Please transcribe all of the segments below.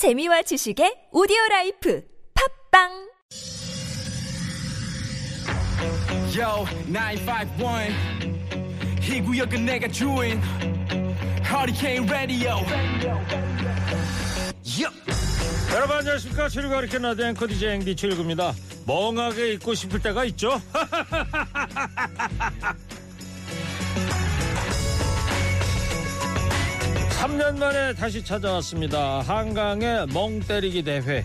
재미와 지식의 오디오 라이프 팟빵 Yo, 951. 이 구역은 내가 주인. Hurricane Radio. Yup. 여러분 안녕하십니까 최일구 허리케인 라디오 앵커 DJ 앵디 최일구입니다 멍하게 있고 싶을 때가 있죠 삼년 만에 다시 찾아왔습니다. 한강의 멍 때리기 대회.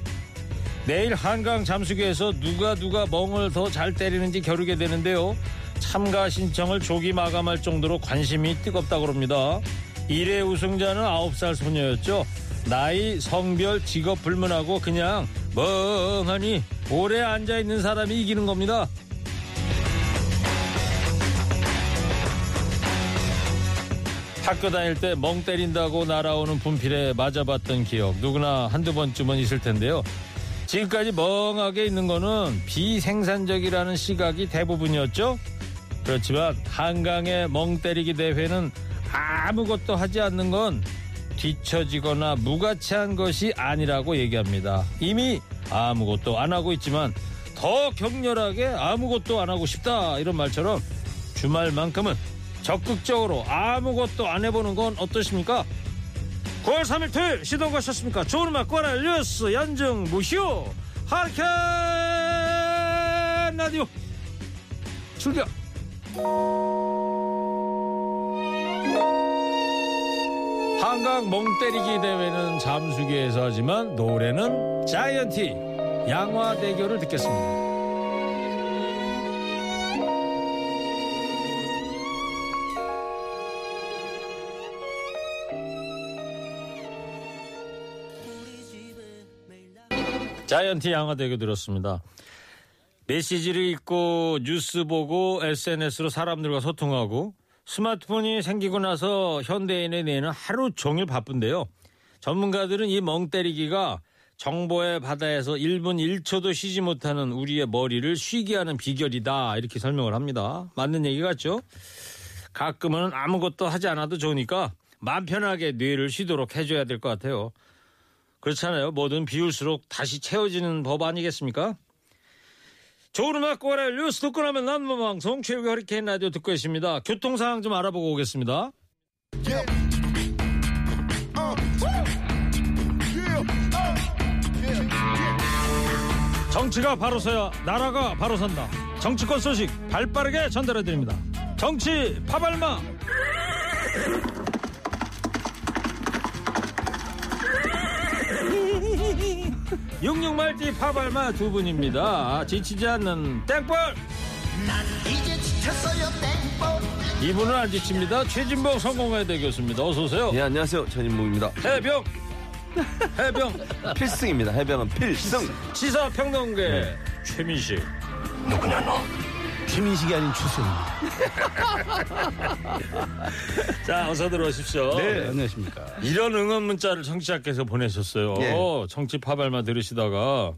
내일 한강 잠수교에서 누가 누가 멍을 더 잘 때리는지 겨루게 되는데요. 참가 신청을 조기 마감할 정도로 관심이 뜨겁다고 합니다. 1회 우승자는 9살 소녀였죠. 나이, 성별, 직업 불문하고 그냥 멍하니 오래 앉아있는 사람이 이기는 겁니다 학교 다닐 때 멍 때린다고 날아오는 분필에 맞아봤던 기억 누구나 한두 번쯤은 있을 텐데요. 지금까지 멍하게 있는 거는 비생산적이라는 시각이 대부분이었죠. 그렇지만 한강의 멍 때리기 대회는 아무것도 하지 않는 건 뒤처지거나 무가치한 것이 아니라고 얘기합니다. 이미 아무것도 안 하고 있지만 더 격렬하게 아무것도 안 하고 싶다 이런 말처럼 주말만큼은 적극적으로 아무것도 안 해보는 건 어떠십니까? 9월 3일 토요일 시동 거셨습니까? 좋은 음악 꼬라 뉴스 연중 무휴 하리캔 라디오 출격 한강 멍 때리기 대회는 잠수기에서 하지만 노래는 자이언티 양화대교를 듣겠습니다. 자이언티 양화대교 들었습니다. 메시지를 읽고 뉴스 보고 SNS로 사람들과 소통하고 스마트폰이 생기고 나서 현대인의 뇌는 하루 종일 바쁜데요. 전문가들은 이 멍 때리기가 정보의 바다에서 1분 1초도 쉬지 못하는 우리의 머리를 쉬게 하는 비결이다. 이렇게 설명을 합니다. 맞는 얘기 같죠? 가끔은 아무것도 하지 않아도 좋으니까 마음 편하게 뇌를 쉬도록 해줘야 될 것 같아요. 그렇잖아요. 뭐든 비울수록 다시 채워지는 법 아니겠습니까? 좋은 음악 꼬라 뉴스 듣고 나면 남는 방송 최욱의 허리케인 라디오 듣고 계십니다. 교통 상황 좀 알아보고 오겠습니다. 정치가 바로 서야 나라가 바로 선다. 정치권 소식 발빠르게 전달해 드립니다. 정치 파발마. 66말띠 파발마 두 분입니다. 지치지 않는 땡벌. 이분은 안 지칩니다. 최진봉 성공회대 교수입니다. 어서 오세요. 예, 안녕하세요. 전인묵입니다. 해병. 해병. 필승입니다. 해병은 필승. 시사 평론계 최민식. 누구냐, 너? 최민식이 아닌 추수입니다. 자, 어서 들어오십시오. 네, 안녕하십니까. 이런 응원 문자를 청취자께서 보내셨어요. 예. 정치 파발마 들으시다가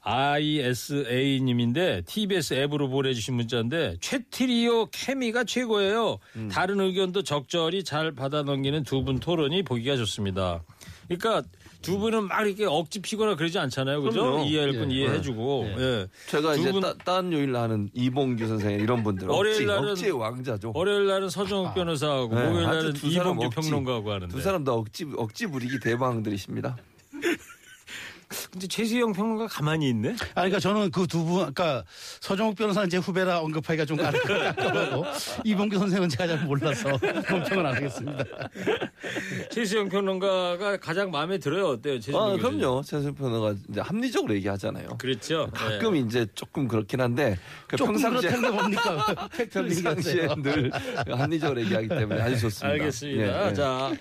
ISA님인데 TBS 앱으로 보내주신 문자인데 최트리오 케미가 최고예요. 음. 다른 의견도 적절히 잘 받아 넘기는 두 분 토론이 보기가 좋습니다. 그러니까 두 분은 막 이렇게 억지 피거나 그러지 않잖아요. 그죠? 이해할 건 예. 이해해주고. 예. 제가 두 이제 분- 따, 딴 요일 하는 이봉규 선생님 이런 분들 월요일 날은- 억지의 왕자죠. 월요일 날은 서정욱 변호사하고 네, 목요일 날은 이봉규 억지. 평론가하고 하는데. 두 사람 다 억지 억지 부리기 대방들이십니다. 근데 최수영 평론가 가만히 있네? 아, 그러니까 저는 그 두 분, 아까 서정욱 변호사는 제 후배라 언급하기가 좀 까다롭고 이봉규 선생은 제가 잘 몰라서 논평은 안 하겠습니다. 최수영 평론가가 가장 마음에 들어요. 어때요? 최수영 아? 그럼요. 최선 변호가 이제 합리적으로 얘기하잖아요. 그렇죠. 가끔 네. 이제 조금 그렇긴 한데 그 평상시에 뭡니까? 평상시에. 늘 합리적으로 얘기하기 때문에 아주 좋습니다. 알겠습니다. 예, 예. 자,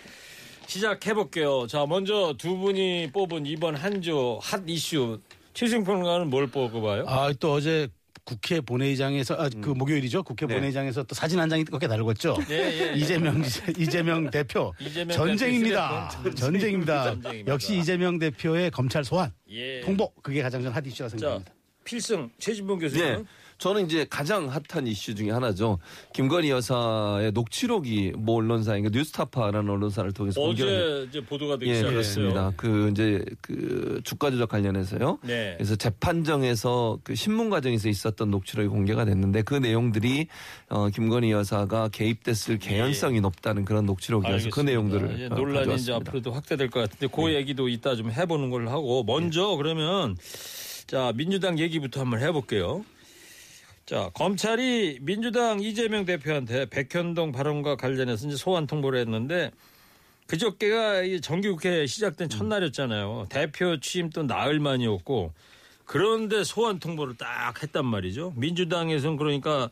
시작해 볼게요. 자, 먼저 두 분이 뽑은 이번 한 주 핫 이슈 최수영 평론가는 뭘 뽑아봐요? 아, 또 어제 국회 본회의장에서 아, 그 목요일이죠. 국회 네. 본회의장에서 또 사진 한 장이 뜨겁게 달궜죠. 예, 예, 예. 이재명 이재명 대표 이재명 전쟁입니다. 전쟁입니다. 전쟁입니다. 역시 이재명 대표의 검찰 소환 예. 통보 그게 가장 전 핫 이슈가 자, 생깁니다. 필승 최진봉 교수님. 예. 저는 이제 가장 핫한 이슈 중에 하나죠. 김건희 여사의 녹취록이 모 언론사인 가 뉴스타파라는 언론사를 통해서 어제 이제 보도가 되기 예, 시작했어요. 그렇습니다. 그 이제 그 주가 조작 관련해서요. 네. 그래서 재판정에서 그 신문 과정에서 있었던 녹취록이 공개가 됐는데 그 내용들이 어 김건희 여사가 개입됐을 개연성이 높다는 그런 녹취록이어서 그 알겠습니다. 내용들을 이제 어, 논란이 이제 가져왔습니다. 앞으로도 확대될 것 같은데 그 얘기도 이따 좀 해보는 걸로 하고 먼저 그러면 자 민주당 얘기부터 한번 해볼게요. 자 검찰이 민주당 이재명 대표한테 백현동 발언과 관련해서 이제 소환 통보를 했는데 그저께가 이 정기국회 시작된 첫날이었잖아요. 대표 취임 또 나흘 만이었고 그런데 소환 통보를 딱 했단 말이죠. 민주당에서는 그러니까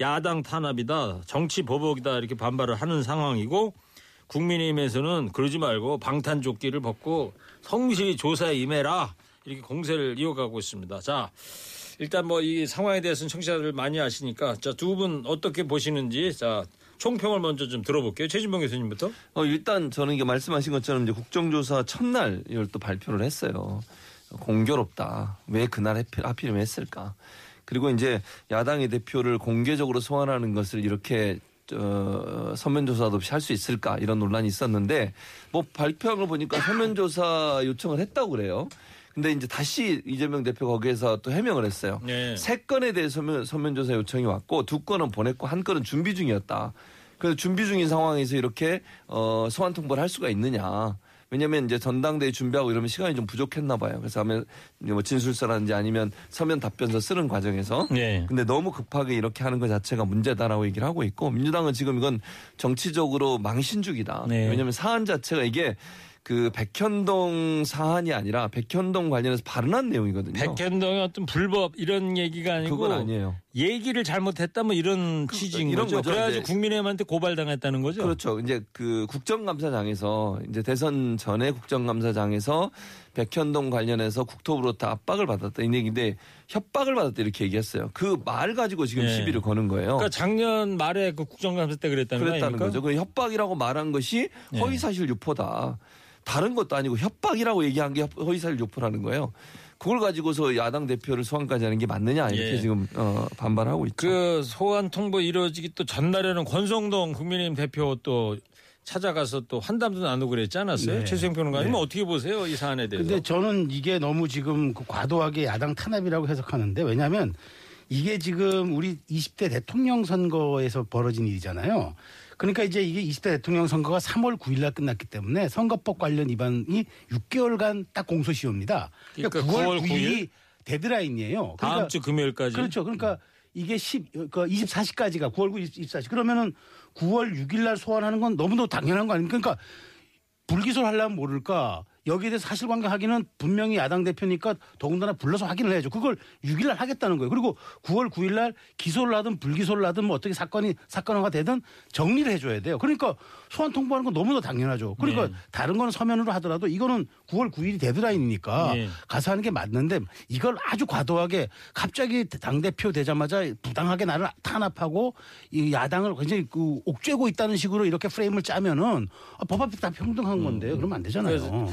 야당 탄압이다, 정치 보복이다 이렇게 반발을 하는 상황이고 국민의힘에서는 그러지 말고 방탄조끼를 벗고 성실히 조사에 임해라 이렇게 공세를 이어가고 있습니다. 자, 일단 뭐 이 상황에 대해서는 청취자들 많이 아시니까 자 두 분 어떻게 보시는지 자 총평을 먼저 좀 들어볼게요. 최진봉 교수님부터. 어, 일단 저는 이게 말씀하신 것처럼 이제 국정조사 첫날 이걸 또 발표를 했어요. 공교롭다. 왜 그날 하필- 하필이면 했을까? 그리고 이제 야당의 대표를 공개적으로 소환하는 것을 이렇게 어, 서면조사도 없이 할 수 있을까 이런 논란이 있었는데 뭐 발표한 걸 보니까 서면조사 요청을 했다고 그래요. 근데 이제 다시 이재명 대표 거기에서 또 해명을 했어요. 네. 세 건에 대해 서 면, 서면 조사 요청이 왔고 두 건은 보냈고 한 건은 준비 중이었다. 그래서 준비 중인 상황에서 이렇게 어, 소환 통보를 할 수가 있느냐. 왜냐하면 이제 전당대회 준비하고 이러면 시간이 좀 부족했나 봐요. 그래서 하면 뭐 진술서라든지 아니면 서면 답변서 쓰는 과정에서 네. 근데 너무 급하게 이렇게 하는 것 자체가 문제다라고 얘기를 하고 있고 민주당은 지금 이건 정치적으로 망신주기다. 네. 왜냐하면 사안 자체가 이게 그 백현동 사안이 아니라 백현동 관련해서 발언한 내용이거든요. 백현동의 어떤 불법 이런 얘기가 아니고 그건 아니에요. 얘기를 잘못했다 뭐 이런 취지인 이런 거죠. 거죠. 그래가지고. 국민의힘한테 고발당했다는 거죠. 그렇죠. 이제 그 국정감사장에서 이제 대선 전에 국정감사장에서 백현동 관련해서 국토부로부터 압박을 받았다 이 얘기인데 협박을 받았다 이렇게 얘기했어요. 그 말 가지고 지금 네. 시비를 거는 거예요. 그러니까 작년 말에 그 국정감사 때 그랬다는 거 그랬다는? 거죠. 그 협박이라고 말한 것이 네. 허위사실 유포다. 다른 것도 아니고 협박이라고 얘기한 게 허위사실 유포라는 거예요. 그걸 가지고서 야당 대표를 소환까지 하는 게 맞느냐 이렇게 예. 지금 어, 반발하고 있죠. 그 소환 통보 이루어지기 또 전날에는 권성동 국민의힘 대표 또 찾아가서 또 환담도 나누고 그랬지 않았어요? 네. 최수영 평론가님 어떻게 보세요 이 사안에 대해서? 근데 저는 이게 너무 지금 그 과도하게 야당 탄압이라고 해석하는데 왜냐하면 이게 지금 우리 20대 대통령 선거에서 벌어진 일이잖아요. 그러니까 이제 이게 20대 대통령 선거가 3월 9일 날 끝났기 때문에 선거법 관련 위반이 6개월간 딱 공소시효입니다. 그러니까, 그러니까 9월 9월 9일이 데드라인이에요. 다음 그러니까 주 금요일까지. 그렇죠. 그러니까 이게 10, 그 24시까지가 9월 9일 24시. 그러면은 9월 6일 날 소환하는 건 너무도 당연한 거 아닙니까? 그러니까 불기소를 하려면 모를까? 여기에 대해서 사실관계 확인은 분명히 야당 대표니까 더군다나 불러서 확인을 해야죠. 그걸 6일 날 하겠다는 거예요. 그리고 9월 9일 날 기소를 하든 불기소를 하든 뭐 어떻게 사건이 사건화가 되든 정리를 해줘야 돼요. 그러니까 소환 통보하는 건 너무나 당연하죠. 그러니까 네. 다른 거는 서면으로 하더라도 이거는 9월 9일이 데드라인이니까 네. 가서 하는 게 맞는데 이걸 아주 과도하게 갑자기 당 대표 되자마자 부당하게 나를 탄압하고 이 야당을 굉장히 그 옥죄고 있다는 식으로 이렇게 프레임을 짜면은 아, 법 앞에 다 평등한 건데 그러면 안 되잖아요.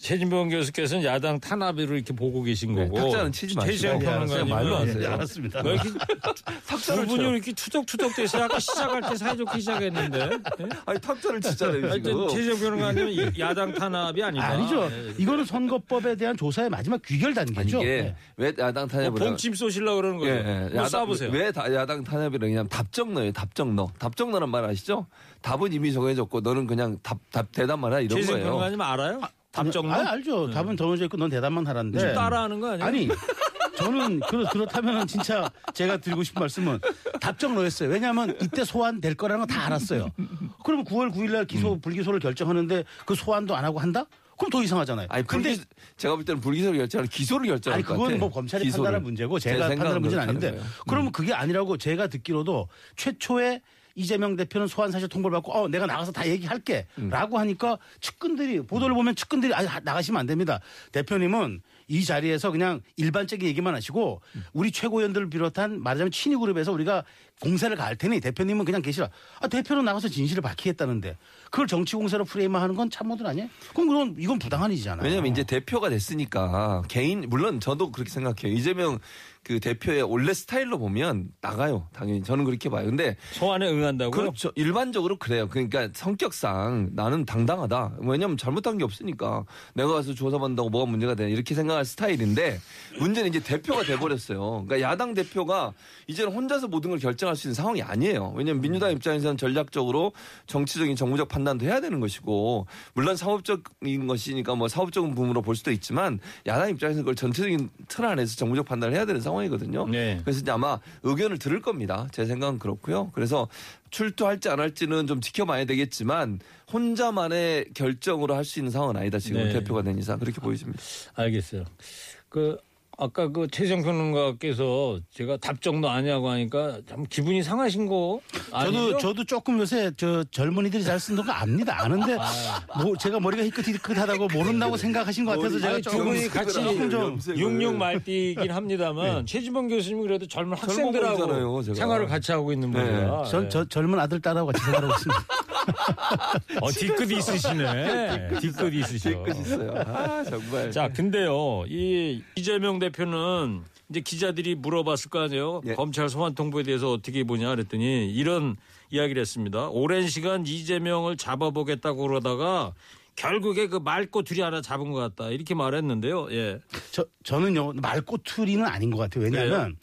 최진봉 교수께서는 야당 탄압으로 이렇게 보고 계신 네, 거고. 탁자는 치지 마시고. 최수영 예, 알았어요. 말로 하세요. 네, 알았습니다. 왜 이렇게 탁자를 두 분이. 이렇게 투덕투덕돼서 아까 시작할 때 사이좋게 시작했는데. 예? 아니 탁자를 치잖아요 지금. 최수영 평론가님은 이 야당 탄압이 아니다. 아니죠. 예. 이거는 선거법에 대한 조사의 마지막 귀결 단계죠. 이게 네. 왜 야당 뭐 탄압을 봉침 쏘시려고 그러는 거죠. 예, 예. 뭐 야당, 쏴보세요. 왜 다- 야당 탄압이라 그냥 답정너예요. 답정너. 답정너란 말 아시죠? 답은 이미 정해졌고 너는 그냥 답, 답 대답만 해라 이런 거예요. 평론가님 알아요? 답정너? 아, 알죠. 답은 정해져 있고 넌 대답만 하라는데. 지금 따라하는 거 아니에요? 아니 저는 그렇, 그렇다면 진짜 제가 드리고 싶은 말씀은 답정너였어요. 왜냐하면 이때 소환될 거라는 건 다 알았어요. 그러면 9월 9일 날 기소 음. 불기소를 결정하는데 그 소환도 안 하고 한다? 그럼 더 이상하잖아요. 아니 근데 불기, 제가 볼 때는 불기소를 결정하는 기소를 결정할 아니. 그건 뭐 검찰이 기소를. 판단할 문제고 제 제가 판단할 문제는 아닌데 거예요. 음. 그러면 그게 아니라고 제가 듣기로도 최초에 이재명 대표는 소환 사실 통보를 받고 어 내가 나가서 다 얘기할게라고 음. 하니까 측근들이 보도를 보면 측근들이 아 나가시면 안 됩니다. 대표님은 이 자리에서 그냥 일반적인 얘기만 하시고 우리 최고위원들을 비롯한 말하자면 친위 그룹에서 우리가 공세를 갈 테니 대표님은 그냥 계시라. 아, 대표로 나가서 진실을 밝히겠다는데 그걸 정치 공세로 프레임화하는 건 참모들 아니에요? 그럼 그건 이건 부당한 일이잖아요. 왜냐면 이제 대표가 됐으니까 개인 물론 저도 그렇게 생각해요. 이재명 그 대표의 원래 스타일로 보면 나가요. 당연히 저는 그렇게 봐요. 근데 소환에 응한다고요? 그렇죠. 일반적으로 그래요. 그러니까 성격상 나는 당당하다. 왜냐면 잘못한 게 없으니까 내가 가서 조사받는다고 뭐가 문제가 되냐 이렇게 생각할 스타일인데 문제는 이제 대표가 돼버렸어요. 그러니까 야당 대표가 이제는 혼자서 모든 걸 결정할 수 있는 상황이 아니에요. 왜냐면 민주당 입장에서는 전략적으로 정치적인 정무적 판단도 해야 되는 것이고 물론 사업적인 것이니까 뭐 사업적인 부분으로 볼 수도 있지만 야당 입장에서는 그걸 전체적인 틀 안에서 정무적 판단을 해야 되는 상황 이거든요. 네. 그래서 이제 아마 의견을 들을 겁니다. 제 생각은 그렇고요. 그래서 출두할지 안 할지는 좀 지켜봐야 되겠지만 혼자만의 결정으로 할 수 있는 상황은 아니다. 지금 네. 대표가 된 이상 그렇게 보여집니다. 알겠어요. 그 아까 그 최정 평론가께서 제가 답정도 아니하고 하니까 참 기분이 상하신 거 아니죠? 저도 저도 조금 요새 저 젊은이들이 잘 쓰는 거 압니다. 아는데 뭐 제가 머리가 희끗희끗하다고 모른다고 생각하신 것 같아서 제가 두 조금 분이 같이 조금 좀 육육 말띠긴 합니다만 최지범 교수님은 그래도 젊은 학생들하고. 생활을 같이 하고 있는 네. 분이라 전, 저, 젊은 아들 딸하고 같이 생활하고 있습니다. 어, 뒤끝 있으시네. 뒤끝 있으셔. 끝 있어요. 아 정말. 자, 근데요, 이 이재명 대표는 이제 기자들이 물어봤을 거 아니에요. 예. 검찰 소환 통보에 대해서 어떻게 보냐 그랬더니 이런 이야기를 했습니다. 오랜 시간 이재명을 잡아보겠다고 그러다가 결국에 그 말꼬투리 하나 잡은 것 같다. 이렇게 말했는데요. 예. 저, 저는요, 말꼬투리는 아닌 것 같아요. 왜냐하면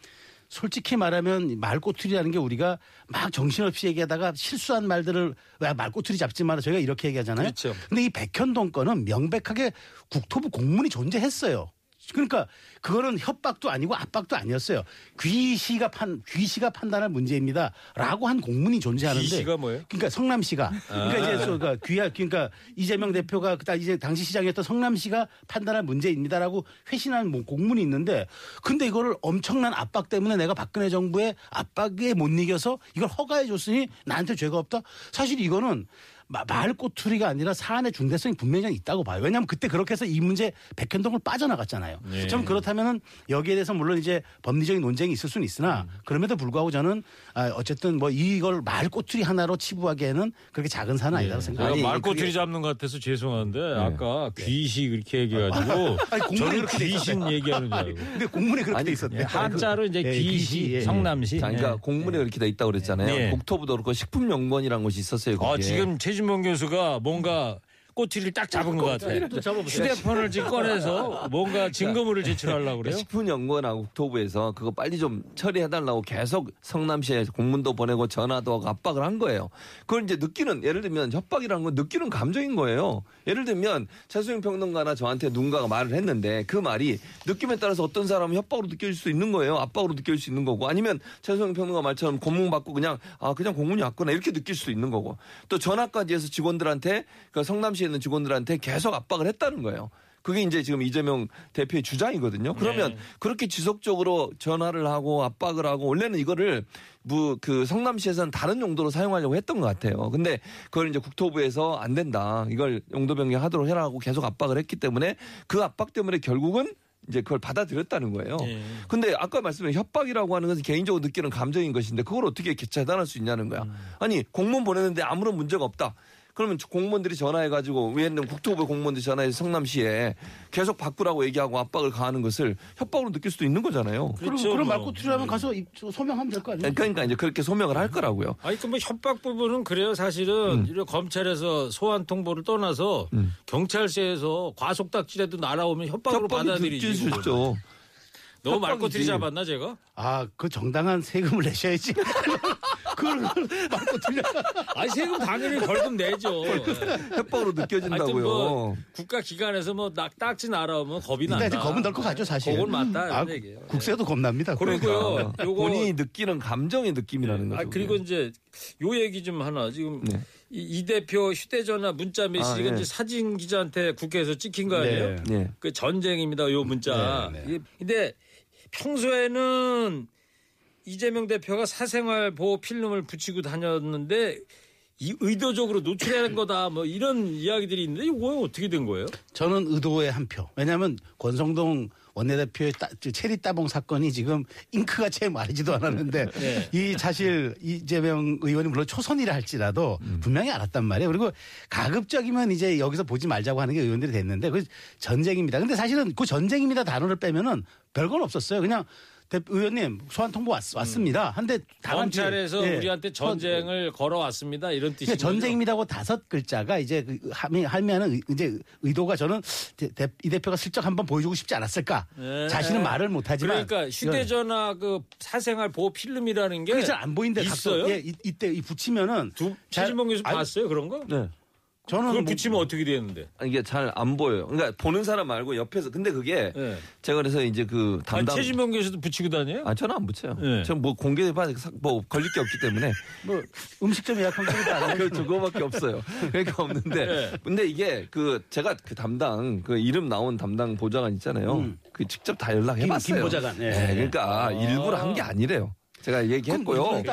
솔직히 말하면 말꼬투리라는 게 우리가 막 정신없이 얘기하다가 실수한 말들을 왜 말꼬투리 잡지 마라 저희가 이렇게 얘기하잖아요. 그렇죠. 근데 이 백현동 건은 명백하게 국토부 공문이 존재했어요. 그러니까 그거는 협박도 아니고 압박도 아니었어요. 귀시가 판 귀시가 판단할 문제입니다라고 한 공문이 존재하는데 귀시가 뭐예요? 그러니까 성남시가 그러니까 이제 저, 그러니까 귀하 그러니까 이재명 대표가 그다 이제 당시 시장이었던 성남시가 판단할 문제입니다라고 회신한 뭐 공문이 있는데 근데 이거를 엄청난 압박 때문에 내가 박근혜 정부의 압박에 못 이겨서 이걸 허가해 줬으니 나한테 죄가 없다. 사실 이거는 마- 말꼬투리가 아니라 사안의 중대성이 분명히 있다고 봐요. 왜냐하면 그때 그렇게 해서 이 문제 백현동을 빠져나갔잖아요. 예. 좀 그렇다면은 여기에 대해서 물론 이제 법리적인 논쟁이 있을 수는 있으나 그럼에도 불구하고 저는 아, 어쨌든 뭐 이걸 말꼬투리 하나로 치부하기에는 그렇게 작은 사안은 아니라고 제가 생각합니다. 말꼬투리 그게- 잡는 것 같아서 죄송한데 아까 귀시 그렇게 얘기해가지고 아니, 공문이 저는 그렇게 돼 귀신. 얘기하는 줄 알고. 근데 공문에 그렇게 돼 있었네. 예, 한자로 이제 예, 귀시, 귀시, 예. 성남시. 자, 그러니까 예. 공문에 그렇게 돼 있다고 그랬잖아요. 네. 국토부도 그렇고 식품연구원이라는 곳이 있었어요. 아, 거기에. 지금 최진봉 교수가 뭔가 꼬투리를 딱 잡은 것 같아. 휴대폰을 지금 꺼내서 뭔가 증거물을 제출하려고 그래요? 식품연구원하고 국토부에서 그거 빨리 좀 처리해달라고 계속 성남시에 공문도 보내고 전화도 하고 압박을 한 거예요. 그걸 이제 느끼는 예를 들면 협박이라는 건 느끼는 감정인 거예요. 예를 들면 최수영 평론가나 저한테 누군가가 말을 했는데 그 말이 느낌에 따라서 어떤 사람은 협박으로 느껴질 수 있는 거예요. 압박으로 느껴질 수 있는 거고 아니면 최수영 평론가 말처럼 공문 받고 그냥 아 그냥 공문이 왔구나 이렇게 느낄 수도 있는 거고 또 전화까지 해서 직원들한테 그 성남시에 있는 직원들한테 계속 압박을 했다는 거예요. 그게 이제 지금 이재명 대표의 주장이거든요. 그러면 네. 그렇게 지속적으로 전화를 하고 압박을 하고 원래는 이거를 뭐 그 성남시에서는 다른 용도로 사용하려고 했던 것 같아요. 근데 그걸 이제 국토부에서 안 된다. 이걸 용도 변경하도록 해라고 계속 압박을 했기 때문에 그 압박 때문에 결국은 이제 그걸 받아들였다는 거예요. 예. 근데 아까 말씀드린 협박이라고 하는 것은 개인적으로 느끼는 감정인 것인데 그걸 어떻게 차단할 수 있냐는 거야. 아니 공문 보냈는데 아무런 문제가 없다. 그러면 공무원들이 전화해가지고 왜냐면 국토부 공무원들이 전화해서 성남시에 계속 바꾸라고 얘기하고 압박을 가하는 것을 협박으로 느낄 수도 있는 거잖아요. 그럼 그렇죠, 그런 뭐. 말꼬투리라면 가서 입- 소명하면 될 거 아니에요? 그러니까 이제 그렇게 소명을 할 거라고요. 아니, 그뭐 협박 부분은 그래요. 사실은 이런 검찰에서 소환 통보를 떠나서 경찰서에서 과속딱지라도 날아오면 협박으로 받아들이지. 있죠. 너무 협박이지. 말꼬투리 잡았나 제가? 아, 그 정당한 세금을 내셔야지. 그걸 말꼬투리. 아니 세금 당연히 벌금 내죠. 협박으로 하여튼 느껴진다고요. 뭐 국가 기관에서 뭐 낙, 딱지 날아오면 겁이 난다. 일단 겁은 덜컥 가죠, 사실. 그건 맞다, 아. 국세도 겁납니다. 그리고요. 그러니까 요거- 본인이 느끼는 감정의 느낌이라는 거죠. 아 그리고 그게. 이제 요 얘기 좀 하나 지금 네. 이, 이 대표 휴대전화 문자 메시지가 아, 예. 이제 사진 기자한테 국회에서 찍힌 거 아니에요? 네. 네. 그 전쟁입니다. 요 문자. 네, 이게- 근데 평소에는 이재명 대표가 사생활 보호 필름을 붙이고 다녔는데 이 의도적으로 노출한 거다 뭐 이런 이야기들이 있는데 이거 어떻게 된 거예요? 저는 의도의 한 표. 왜냐하면 권성동 원내대표의 따, 저 체리 따봉 사건이 지금 잉크가 채 마르지도 않았는데 네. 이 사실 이재명 의원이 물론 초선이라 할지라도 분명히 알았단 말이에요. 그리고 가급적이면 이제 여기서 보지 말자고 하는 게 의원들이 됐는데 그 전쟁입니다. 근데 사실은 그 전쟁입니다 단어를 빼면은 별건 없었어요. 그냥 대- 의원님 소환 통보 왔, 왔습니다. 한데 다만 뒤에- 검찰에서 예. 우리한테 전쟁을 걸어왔습니다 이런 뜻이 그러니까 전쟁입니다고 다섯 글자가 이제 그 의- 이제 의도가 저는 대- 대- 이 대표가 슬쩍 한번 보여주고 싶지 않았을까. 네. 자신은 말을 못하지만 그러니까 휴대전화 그 사생활 보호 필름이라는 게 그게 잘안 보이는데 있어요? 각도, 예, 이, 이때 이 붙이면은 두 잘- 최진봉 교수 봤어요 그런 거? 네. 저는 그걸 뭐- 붙이면 어떻게 되는데? 아니, 이게 잘 안 보여요. 그러니까 보는 사람 말고 옆에서 근데 그게 네. 제가 그래서 이제 그 아니, 담당 최진봉 교수도 붙이고 다녀요? 아 저는 안 붙여요. 네. 저는 뭐 공개봐 뭐 걸릴 게 없기 때문에 뭐 음식점 예약한 것도 안 하고 그 그거밖에 없어요. 그러니까 없는데 네. 근데 이게 그 제가 그 담당 그 이름 나온 담당 보좌관 있잖아요. 그 직접 다 연락해봤어요. 김- 김 보좌관. 예. 네, 그러니까 일부러 한 게 아니래요. 제가 얘기했고요.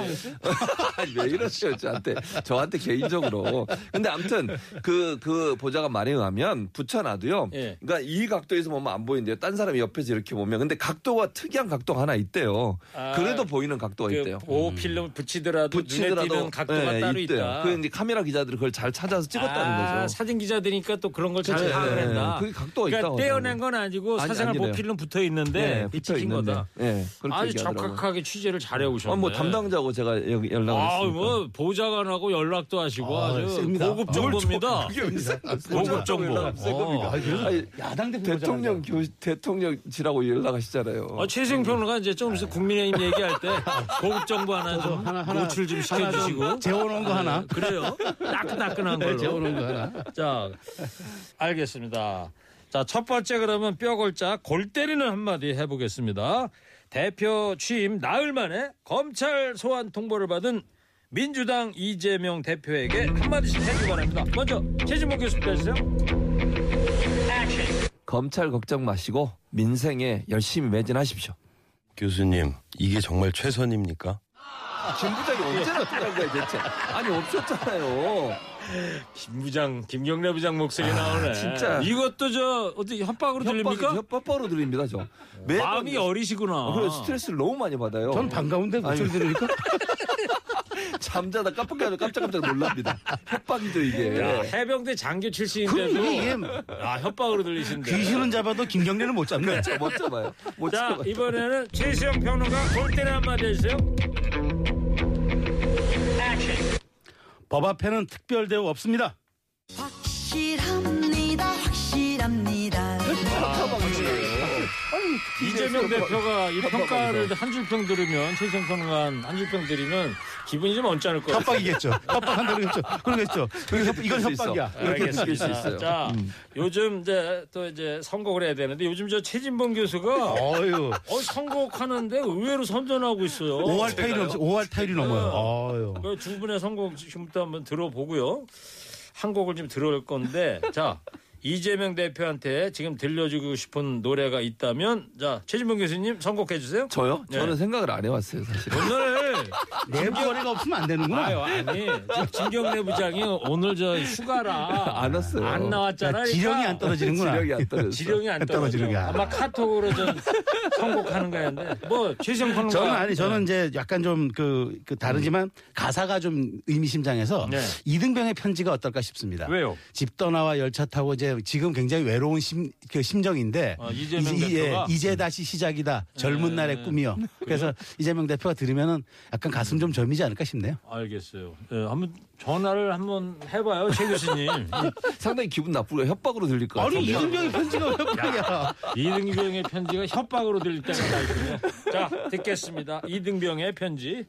아니, 왜 이러세요, 저한테. 저한테 개인적으로. 근데 아무튼 그, 그 보좌관 말에 의하면 붙여놔도요. 예. 그러니까 이 각도에서 보면 안 보이는데요. 딴 사람이 옆에서 이렇게 보면. 근데 각도가 특이한 각도가 하나 있대요. 아, 그래도 보이는 각도가 그 있대요. 보호 필름 붙이더라도, 눈에 붙이더라도 띄는 각도가 네, 따로 있대요. 있다. 그 이제 카메라 기자들이 그걸 잘 찾아서 찍었다는 아, 거죠. 사진 기자들이니까 또 그런 걸잘 그치. 파악을 네, 한다. 그게 각도가 그러니까 있다고 떼어낸 건 아니고 아니, 사생활 보호 아니래요. 필름 붙어 있는데 이 붙어 있는데. 거다. 네, 아주. 적확하게 취재를 잘해 오셨네. 어, 뭐 담당자고 제가 여기 연락을 아, 했으니까. 뭐 보좌관하고 연락도 하시고 아, 아주 셉니다. 고급 정보입니다. 고급 정보. 어. 아니, 야당 대표 대통령 교 대통령지라고 연락하시잖아요. 어, 최승 평론가 이제 좀 있어 국민의힘 얘기할 때 고급 정보 하나 좀 하나, 하나, 노출 좀 시켜주시고. 재워놓은 거 하나. 그래요? 따끈따끈한 걸로. 재워놓은 거 하나. 자, 알겠습니다. 자, 첫 번째 그러면 뼈 골자 골 때리는 한마디 해보겠습니다. 대표 취임 나흘 만에 검찰 소환 통보를 받은 민주당 이재명 대표에게 한마디씩 해주기 바랍니다. 먼저 최진목 교수님 해주세요. 검찰 걱정 마시고 민생에 열심히 매진하십시오. 교수님, 이게 정말 최선입니까? 김 부장이 언제나 어떡한 거야 대체? 아니 없었잖아요. 김 부장, 김경래 부장 목소리 나오네. 진짜. 이것도 저 어떻게 협박으로 들립니까? 협박으로 들립니다 저. 마음이 어리시구나. 그래 스트레스를 너무 많이 받아요. 전 반가운데 목소리 들으니까 잠자다 깜빡하면 깜짝깜짝 놀랍니다. 협박이죠 이게. 야, 해병대 장교 출신인데도 아, 협박으로 들리신데. 귀신은 잡아도 김경래는 못 잡네. 저못 잡아요. 못 자, 잡아요. 이번에는 최수영 평론가 골 때는 한마디 해주세요. 법 앞에는 특별 대우 없습니다. 확실합니다 확실합니다 이재명 대표가 이 평가를 한 줄평 들으면 최수영 평론가 한 줄평 들으면 기분이 좀 언짢을 거예요. 협박이겠죠. 협박한 대로겠죠. 그러겠죠. 협- 이건 수. 협박이야. 이렇게 느낄 수 알겠습니다. 있어요. 자, 음. 요즘 이제 또 이제 선곡을 해야 되는데 요즘 저 최진봉 교수가 어유. 어, 선곡하는데 의외로 선전하고 있어요. 5할 타일이 넘어 5할 타일이 넘어요. 어유. 그두 분의 선곡 지금부터 한번 들어보고요. 한 곡을 좀 들어올 건데, 자, 이재명 대표한테 지금 들려주고 싶은 노래가 있다면, 자, 최진봉 교수님 선곡해 주세요. 저요? 네. 저는 생각을 안 해왔어요 사실. 오늘, 내부거리가 없으면 안 되는구나. 아유, 아니, 김경래 부장이 오늘 저 휴가라. 안 왔어요. 안 나왔잖아. 야, 지령이 안 떨어지는구나. 지력이 안 떨어졌어. 지령이 안 떨어지는 거야. 아마 카톡으로 좀 선곡하는 거였는데, 뭐, 최승 평론가. 저는 아니 저는 이제 약간 좀그 다르지만 가사가 좀 의미심장해서 네. 이등병의 편지가 어떨까 싶습니다. 왜요? 집 떠나와 열차 타고 이제 지금 굉장히 외로운 심, 그 심정인데 아, 이재명 이제, 대표가? 네. 이제 다시 시작이다 젊은 날의 꿈이요. 그래서 이재명 대표가 들으면은 약간 가슴 좀 저미지 않을까 싶네요. 알겠어요. 예, 한번 전화를 한번 해봐요, 최 교수님. 상당히 기분 나쁘고 협박으로 들릴 것 아니 같아요. 이등병의 편지가 왜 협박이야? 이등병의 편지가 협박으로 들릴 때가 다 있군요. 자, 듣겠습니다. 이등병의 편지.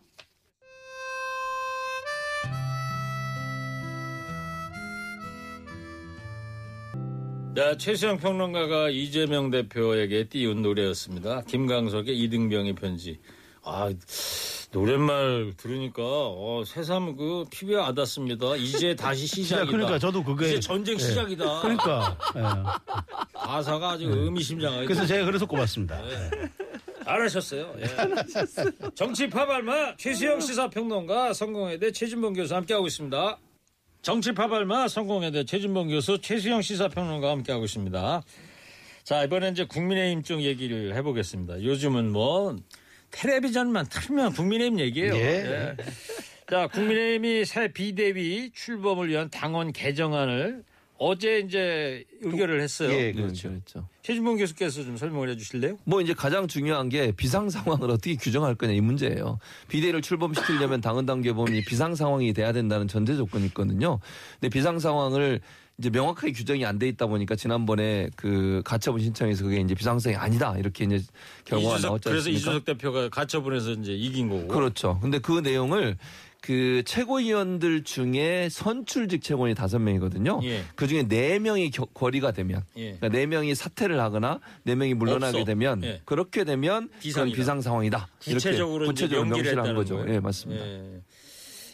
네, 최수영 평론가가 이재명 대표에게 띄운 노래였습니다. 김강석의 이등병의 편지. 아, 노랫말 들으니까 어, 새삼 그 피부에 와닿습니다. 이제 다시 시작이다. 그러니까 저도 그게 이제 전쟁 예. 시작이다. 그러니까 예. 가사가 아주 의미심장하게. 그래서 제가 그래서 꼽았습니다. 알아셨어요. 예. 정치 파발마 최수영 시사평론가 성공회대 최진봉 교수 함께하고 있습니다. 정치파 발마 성공회대 최진봉 교수 최수영 시사평론가와 함께하고 있습니다. 자 이번엔 이제 국민의힘 쪽 얘기를 해보겠습니다. 요즘은 뭐 텔레비전만 틀면 국민의힘 얘기예요. 예. 자 국민의힘이 새 비대위 출범을 위한 당원 개정안을 어제 이제 의결을 했어요. 예, 그렇죠. 그렇죠. 최진봉 교수께서 좀 설명을 해주실래요? 뭐 이제 가장 중요한 게 비상 상황을 어떻게 규정할 거냐 이 문제예요. 비대위를 출범시키려면 당헌 당규범이 비상 상황이 돼야 된다는 전제 조건이 있거든요. 근데 비상 상황을 이제 명확하게 규정이 안 돼 있다 보니까 지난번에 그 가처분 신청에서 그게 이제 비상상이 아니다 이렇게 이제 결과가 나왔지 그래서? 이주석 대표가 가처분해서 이제 이긴 거고. 그렇죠. 근데 그 내용을 그 최고위원들 중에 선출직 최고위원이 다섯 명이거든요. 예. 그 중에 네 명이 겨- 거리가 되면, 예. 그러니까 네 명이 사퇴를 하거나 네 명이 물러나게 없어. 되면 예. 그렇게 되면 그건 비상이다. 비상 상황이다. 구체적으로 이렇게 구체적으로 명시한 거죠. 거예요. 예, 맞습니다. 예.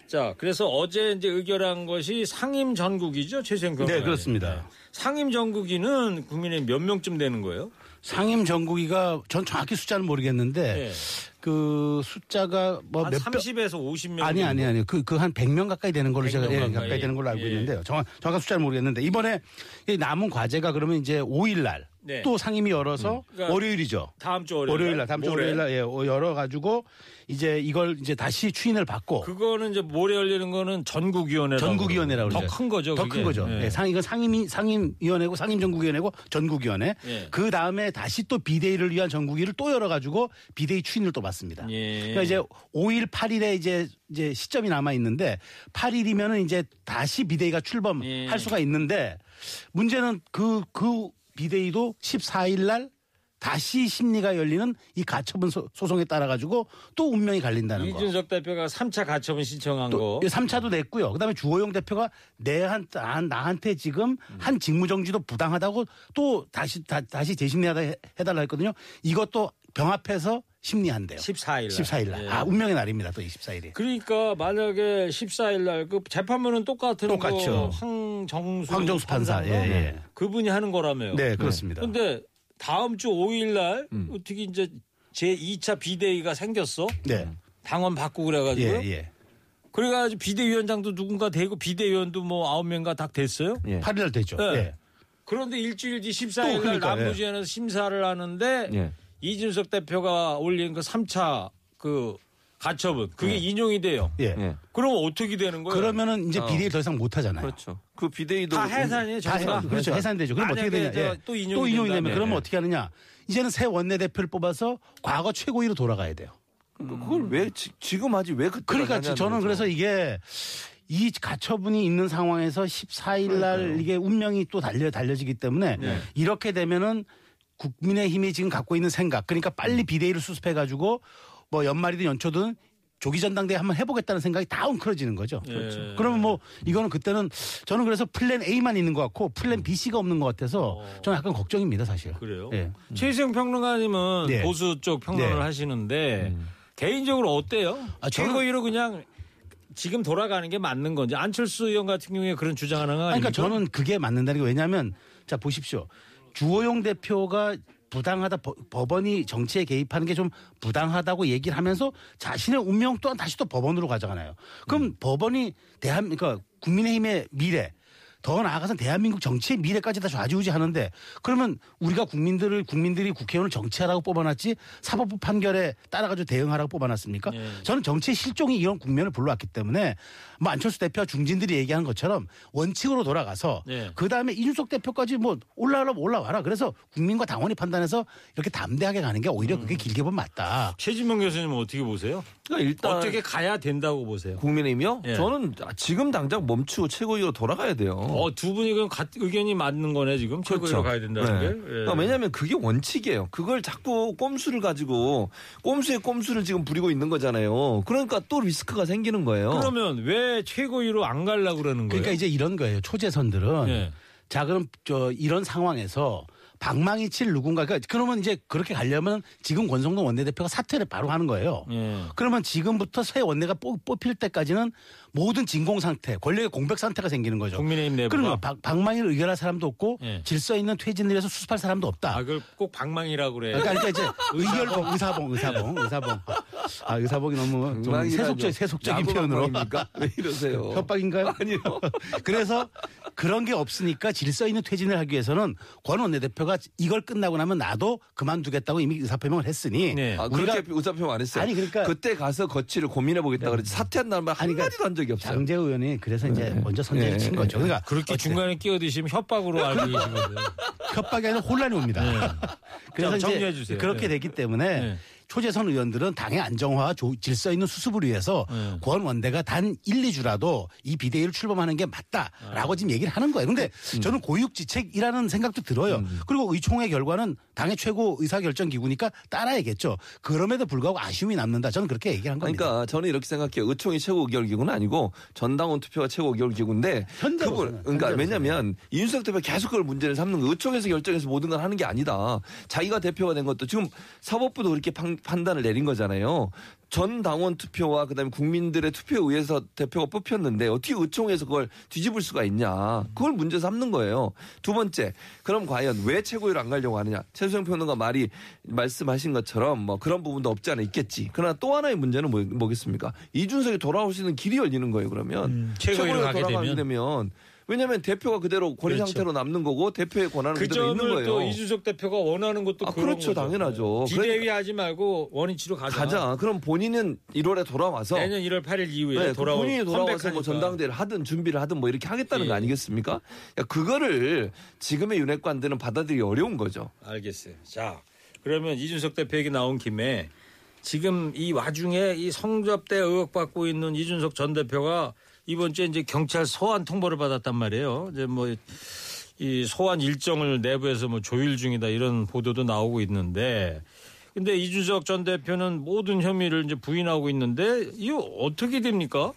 자, 그래서 어제 이제 의결한 것이 상임 전국이죠, 최생 평 네, 그렇습니다. 상임 전국이는 국민의 몇 명쯤 되는 거예요? 상임 전국이가 전 정확히 숫자는 모르겠는데 예. 그 숫자가 뭐한몇 30에서 50명. 아니 아니 아니 그 그 한 100명 가까이 되는 걸로 100명 제가 예, 가까이. 되는 걸로 알고 예. 있는데요. 정확 정확한 숫자는 모르겠는데 이번에 이 남은 과제가 그러면 이제 5일 날 네. 또 상임위 열어서 그러니까 월요일이죠. 다음 주 월요일. 월요일 날 다음 주. 월요일 날 예, 열어 가지고 이제 이걸 이제 다시 추인을 받고 그거는 이제 모레 열리는 거는 전국 위원회라고. 전국 위원회라고 더 그러죠. 큰 거죠. 더. 큰 거죠. 예. 예, 상 이건 상임위 상임 위원회고 상임 전국 위원회고 전국 위원회. 예. 그 다음에 다시 또 비대위를 위한 전국위를 또 열어 가지고 비대위 추인을 또 받습니다. 예. 그러니까 이제 5일 8일에 이제 이제 시점이 남아 있는데 8일이면은 이제 다시 비대위가 출범할 예. 수가 있는데 문제는 그그 비대위도 14일 날 다시 심리가 열리는 이 가처분 소- 소송에 따라 가지고 또 운명이 갈린다는 거. 이준석 대표가 3차 가처분 신청한 또 거. 3차도 냈고요. 그다음에 주호영 대표가 내한 나- 나한테 지금 한 직무정지도 부당하다고 또 다시 다, 시 재심리하다 해- 해달라 했거든요. 이것도 병합해서 심리한대요. 14일 날. 14일 날. 예. 아 운명의 날입니다. 또 24일이. 그러니까 만약에 14일 날 그 재판부는 똑같은 똑같죠. 거 황정수 황정수 판사? 예, 예. 그분이 하는 거라며요. 네, 그렇습니다. 근데 다음 주 5일 날 음. 어떻게 이제 제 2차 비대위가 생겼어? 네. 당원 바꾸고 그래 가지고 예, 예. 그래 가지고 비대위원장도 누군가 되고 비대위원도 뭐 아홉 명가 다 됐어요. 예. 8일 날 되죠. 네. 예. 그런데 일주일 뒤또 14일 날 그러니까, 남부지에는 심사를 하는데 예. 이준석 대표가 올린 그 3차 그 가처분 그게 인용이 돼요. 예. 예. 그럼 어떻게 되는 거예요? 그러면은 이제 어. 비대위 더 이상 못 하잖아요. 그렇죠. 그 비대위도 다 해산이에요. 다 해, 정부가? 그렇죠. 해산되죠. 그럼 어떻게 되냐? 저 예. 또 인용이 되면 된다면. 그러면 예. 어떻게 하느냐? 이제는 새 원내 대표를 뽑아서 과거 최고위로 돌아가야 돼요. 그걸 왜 지, 금 하지 왜 그때 그러니까 저는 거죠. 그래서 이게 이 가처분이 있는 상황에서 14일 날 이게 운명이 또 달려 달려지기 때문에 네. 이렇게 되면은 국민의힘이 지금 갖고 있는 생각 그러니까 빨리 비대위를 수습해 가지고 뭐 연말이든 연초든 조기 전당대회 한번 해보겠다는 생각이 다 웅크러지는 거죠. 그렇죠. 그러면 뭐 이거는 그때는 저는 그래서 플랜 A만 있는 것 같고 플랜 B, C가 없는 것 같아서 저는 약간 걱정입니다 사실. 그래요? 예. 최희생 평론가님은 네. 보수 쪽 평론을 네. 하시는데 개인적으로 어때요? 아, 저는- 최고위로 그냥 지금 돌아가는 게 맞는 건지 안철수 의원 같은 경우에 그런 주장하는 거 아니, 아닙니까? 그러니까 저는 그게 맞는다는 게 왜냐하면 자 보십시오. 주호영 대표가 부당하다 법- 법원이 정치에 개입하는 게 좀 부당하다고 얘기를 하면서 자신의 운명 또한 다시 또 법원으로 가져가나요. 그럼 음. 법원이 대한 그러니까 국민의힘의 미래 더 나아가서 대한민국 정치의 미래까지 다 좌지우지하는데 그러면 우리가 국민들을 국민들이 국회의원을 정치하라고 뽑아놨지 사법부 판결에 따라가지고 대응하라고 뽑아놨습니까? 예. 저는 정치의 실종이 이런 국면을 불러왔기 때문에 뭐 안철수 대표와 중진들이 얘기하는 것처럼 원칙으로 돌아가서 예. 그 다음에 이준석 대표까지 뭐 올라가려면 올라와라. 그래서 국민과 당원이 판단해서 이렇게 담대하게 가는 게 오히려 음. 그게 길게 보면 맞다. 최진명 교수님은 어떻게 보세요? 그러니까 일단 어떻게 가야 된다고 보세요? 국민의힘이요? 예. 저는 지금 당장 멈추고 최고위로 돌아가야 돼요. 어, 두 분이 그럼 같- 의견이 맞는 거네, 지금. 최고위로 가야 된다는 네. 게. 예. 그러니까 왜냐하면 그게 원칙이에요. 그걸 자꾸 꼼수를 가지고 꼼수에 꼼수를 지금 부리고 있는 거잖아요. 그러니까 또 리스크가 생기는 거예요. 그러면 왜 최고위로 안 가려고 그러는 거예요? 그러니까 이제 이런 거예요. 초재선들은 예. 자 그럼 저 이런 상황에서 방망이 칠 누군가 그러니까 그러면 이제 그렇게 가려면 지금 권성동 원내대표가 사퇴를 바로 하는 거예요. 예. 그러면 지금부터 새 원내가 뽑, 뽑힐 때까지는 모든 진공 상태, 권력의 공백 상태가 생기는 거죠. 국민의힘 내부가. 그러면 방- 방망이를 의결할 사람도 없고 예. 질서 있는 퇴진을 위해서 수습할 사람도 없다. 아, 그걸 꼭 방망이라고 그래. 그러니까 이제 의결봉, 의사봉, 의사봉, 의사봉. 아, 의사복이 너무 좀. 세속적, 세속적인 표현으로. 왜 이러세요? 협박인가요? 아니요. 그래서 그런 게 없으니까 질서 있는 퇴진을 하기 위해서는 권 원내대표가 이걸 끝나고 나면 나도 그만두겠다고 이미 의사표명을 했으니 네. 아, 그렇게 의사표명 안 했어요. 아니, 그러니까- 네. 때 가서 거치를 고민해 보겠다 그랬지 사퇴한다는 말 그러니까 한마디도 한 적이 없어요. 장재 의원이 그래서 이제 먼저 선제를 네. 친 거죠. 그러니까 그렇게 어쨌든 중간에 끼어드시면 협박으로 알고 계시거든요. 협박이 아니라 혼란이 옵니다. 그래서 자, 정리해 주세요. 그렇게 네. 됐기 때문에 네. 초재선 의원들은 당의 안정화와 조- 질서 있는 수습을 위해서 네. 권 원대가 단 1, 2주라도 이 비대위를 출범하는 게 맞다라고 지금 얘기를 하는 거예요. 근데 음. 저는 고육지책이라는 생각도 들어요. 그리고 의총의 결과는 당의 최고 의사결정 기구니까 따라야겠죠. 그럼에도 불구하고 아쉬움이 남는다. 저는 그렇게 얘기한 겁니다. 그러니까 저는 이렇게 생각해요. 의총이 최고 의결 기구는 아니고 전당원 투표가 최고 의결 기구인데 현재로서는, 그분 그러니까 현재로서는. 왜냐하면 이준석 대표 계속 그걸 문제를 삼는 거 의총에서 결정해서 모든 걸 하는 게 아니다. 자기가 대표가 된 것도 지금 사법부도 그렇게 판, 판단을 내린 거잖아요. 전 당원 투표와 그다음에 국민들의 투표에 의해서 대표가 뽑혔는데 어떻게 의총에서 그걸 뒤집을 수가 있냐. 그걸 문제 삼는 거예요. 두 번째, 그럼 과연 왜 최고위를 안 가려고 하느냐. 최수영 평론가 말이 말씀하신 것처럼 뭐 그런 부분도 없지 않아 있겠지. 그러나 또 하나의 문제는 뭐, 뭐겠습니까? 이준석이 돌아올 수 있는 길이 열리는 거예요. 그러면 음, 최고위로 최고위로 가게 돌아가게 되면. 되면 왜냐하면 대표가 그대로 권위 그렇죠. 상태로 남는 거고 대표의 권한은 그 그대로 있는 거예요. 또 이준석 대표가 원하는 것도 아, 그렇죠. 거죠. 당연하죠. 비대위 하지 말고 원위치로 가자. 가자. 그럼 본인은 1월에 돌아와서 내년 1월 8일 이후에 네, 돌아올 본인이 돌아와서 뭐. 전당대회를 하든 준비를 하든 뭐 이렇게 하겠다는 예. 거 아니겠습니까? 그러니까 그거를 지금의 윤핵관들은 받아들이기 어려운 거죠. 알겠어요. 자, 그러면 이준석 대표 얘기 나온 김에 지금 이 와중에 이 성접대 의혹 받고 있는 이준석 전 대표가 이번 주에 이제 경찰 소환 통보를 받았단 말이에요. 이제 뭐 이 소환 일정을 내부에서 뭐 조율 중이다 이런 보도도 나오고 있는데 근데 이준석 전 대표는 모든 혐의를 이제 부인하고 있는데 이거 어떻게 됩니까?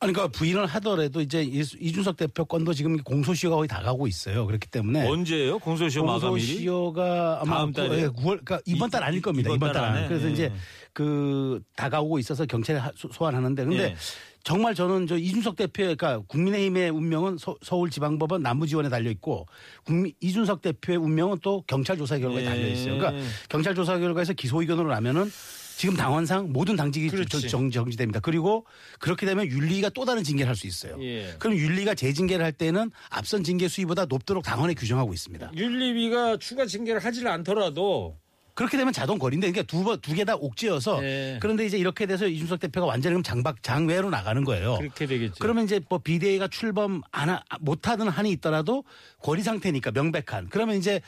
아니, 그러니까 부인을 하더라도 이제 이- 이준석 대표 건도 지금 공소시효가 거의 다 가고 있어요. 그렇기 때문에 언제예요? 공소시효 마감일이? 공소시효가 아마 다음 달이에요? 9월, 그러니까 이번 달 아닐 이- 겁니다. 이번 이번 달 달 안에? 안. 그래서 예. 이제 그 다가오고 있어서 경찰에 소환하는데 근데 예. 정말 저는 저 이준석 대표의 그러니까 국민의힘의 운명은 서, 울지방법원 남부지원에 달려 있고 국민 이준석 대표의 운명은 또 경찰 조사 결과에 예. 달려 있어요. 그러니까 경찰 조사 결과에서 기소 의견으로 나면은 지금 당원상 모든 당직이 그렇지. 정, 정지됩니다. 그리고 그렇게 되면 윤리가 또 다른 징계를 할 수 있어요. 예. 그럼 윤리가 재징계를 할 때는 앞선 징계 수위보다 높도록 당원에 규정하고 있습니다. 윤리위가 추가 징계를 하질 않더라도 그렇게 되면 자동 거리인데 그러니까 두 번 두 개 다 옥죄어서 네. 그런데 이제 이렇게 돼서 이준석 대표가 완전히 그럼 장박 장외로 나가는 거예요. 그렇게 되겠죠. 그러면 이제 뭐 비대위가 출범 안 하, 못하는 한이 있더라도 거리 상태니까 명백한. 그러면 이제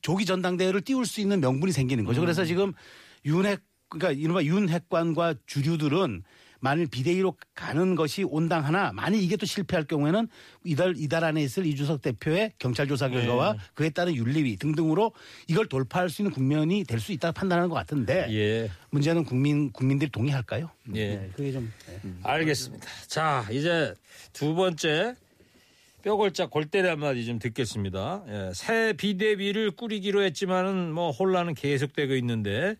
조기 전당대회를 띄울 수 있는 명분이 생기는 거죠. 음. 그래서 지금 윤핵 그러니까 이른바 윤핵관과 주류들은 만일 비대위로 가는 것이 온당하나 만일 이게 또 실패할 경우에는 이달 이달 안에 있을 이준석 대표의 경찰 조사 결과와 네. 그에 따른 윤리위 등등으로 이걸 돌파할 수 있는 국면이 될 수 있다 판단하는 것 같은데 예. 문제는 국민 국민들이 동의할까요? 예. 네, 그게 좀 네. 알겠습니다. 자, 이제 두 번째 뼈골짝 골때리 한마디 좀 듣겠습니다. 예, 새 비대위를 꾸리기로 했지만은 뭐 혼란은 계속되고 있는데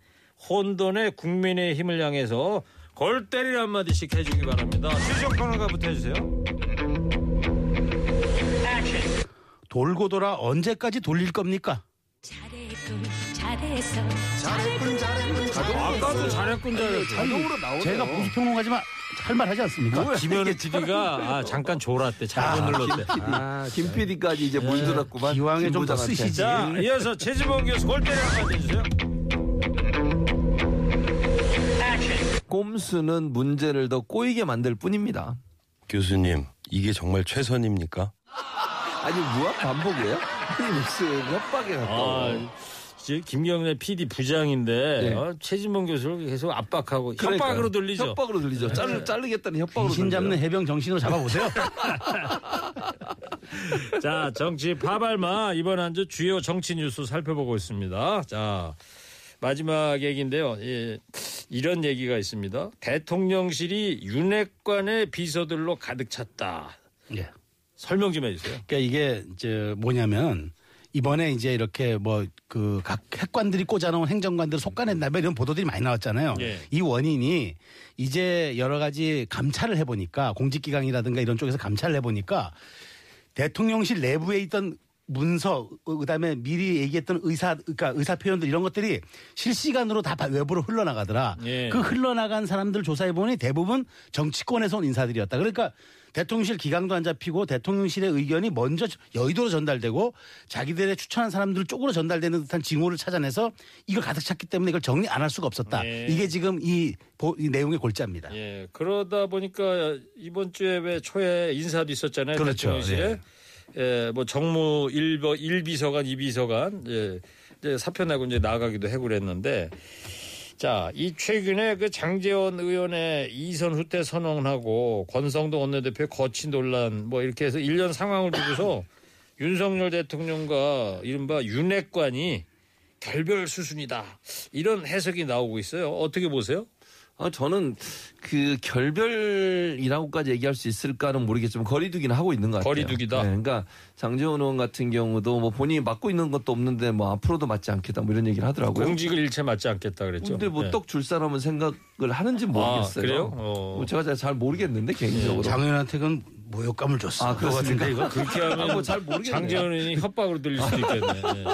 혼돈의 국민의 힘을 향해서 골 때리 한마디씩 해주기 바랍니다. 최종 평론가부터 해주세요. 돌고 돌아 언제까지 돌릴 겁니까? 잘했군 잘했어 아까도 잘했군 잘했군. 자동으로 나오네요. 제가 보수 평론가지만 할 말 하지 않습니까? 김현우 PD가 아, 잠깐 졸았대. 잘못 눌렀대. 아, 김 PD까지 이제 물들었구만. 기왕에 김 좀더 부장한테. 쓰시지. 자, 이어서 최지봉 교수 골때리 한마디 해주세요. 꼼수는 문제를 더 꼬이게 만들 뿐입니다. 교수님, 이게 정말 최선입니까? 아니 무한 반복이에요? 아니 무슨 협박에 가까워. 아, 이제 김경래 PD 부장인데 네. 어, 최진봉 교수를 계속 압박하고 그러니까요. 협박으로 들리죠. 네. 협박으로 들리죠. 자르, 자르겠다는 협박으로 귀신 잡는 들려요. 해병 정신으로 잡아보세요. 자, 정치 파발마 이번 한 주 주요 정치 뉴스 살펴보고 있습니다. 자, 마지막 얘기인데요. 예, 이런 얘기가 있습니다. 대통령실이 윤핵관의 비서들로 가득 찼다. 예. 설명 좀 해주세요. 그러니까 이게 이제 뭐냐면 이번에 이제 이렇게 뭐 그 각 핵관들이 꽂아놓은 행정관들 뭐 이런 보도들이 많이 나왔잖아요. 예. 이 원인이 이제 여러 가지 감찰을 해보니까 공직기강이라든가 이런 쪽에서 감찰을 해보니까 대통령실 내부에 있던 문서 어, 그다음에 미리 얘기했던 의사 그러니까 의사 표현들 이런 것들이 실시간으로 다 바- 외부로 흘러나가더라. 예. 그 흘러나간 사람들 조사해 보니 대부분 정치권에서 온 인사들이었다. 그러니까 대통령실 기강도 안 잡히고 대통령실의 의견이 먼저 여의도로 전달되고 자기들의 추천한 사람들 쪽으로 전달되는 듯한 징후를 찾아내서 이걸 가득 찼기 때문에 이걸 정리 안 할 수가 없었다. 예. 이게 지금 이, 보- 이 내용의 골자입니다. 예, 그러다 보니까 이번 주에 왜 초에 인사도 있었잖아요. 그렇죠. 대통령실에. 예, 뭐 정무 1버, 1비서관, 2비서관, 예, 이제 사표 내고 이제 나가기도 하고 그랬는데 자, 이 최근에 그 장재원 의원의 이선 후퇴 선언하고 권성동 원내대표의 거친 논란 뭐 이렇게 해서 일련 상황을 두고서 윤석열 대통령과 이른바 윤핵관이 결별 수순이다. 이런 해석이 나오고 있어요. 어떻게 보세요? 아, 저는 그 결별이라고까지 얘기할 수 있을까는 모르겠지만 거리두기는 하고 있는 것 같아요. 거리두기다? 네, 그러니까 장재원 의원 같은 경우도 뭐 본인이 맡고 있는 것도 없는데 뭐 앞으로도 맡지 않겠다 뭐 이런 얘기를 하더라고요. 공직을 잃지 맞지 않겠다 그랬죠. 근데 뭐 예. 떡줄 사람은 생각을 하는지 모르겠어요. 아, 그래요? 어. 뭐 제가 잘- 잘 모르겠는데 개인적으로. 장 의원한테는 모욕감을 줬어. 아, 그렇습니까? 이거 그렇게 하면 아, 뭐잘 모르겠네요. 장재원 의원이 협박으로 들릴 수도 있겠네. 예.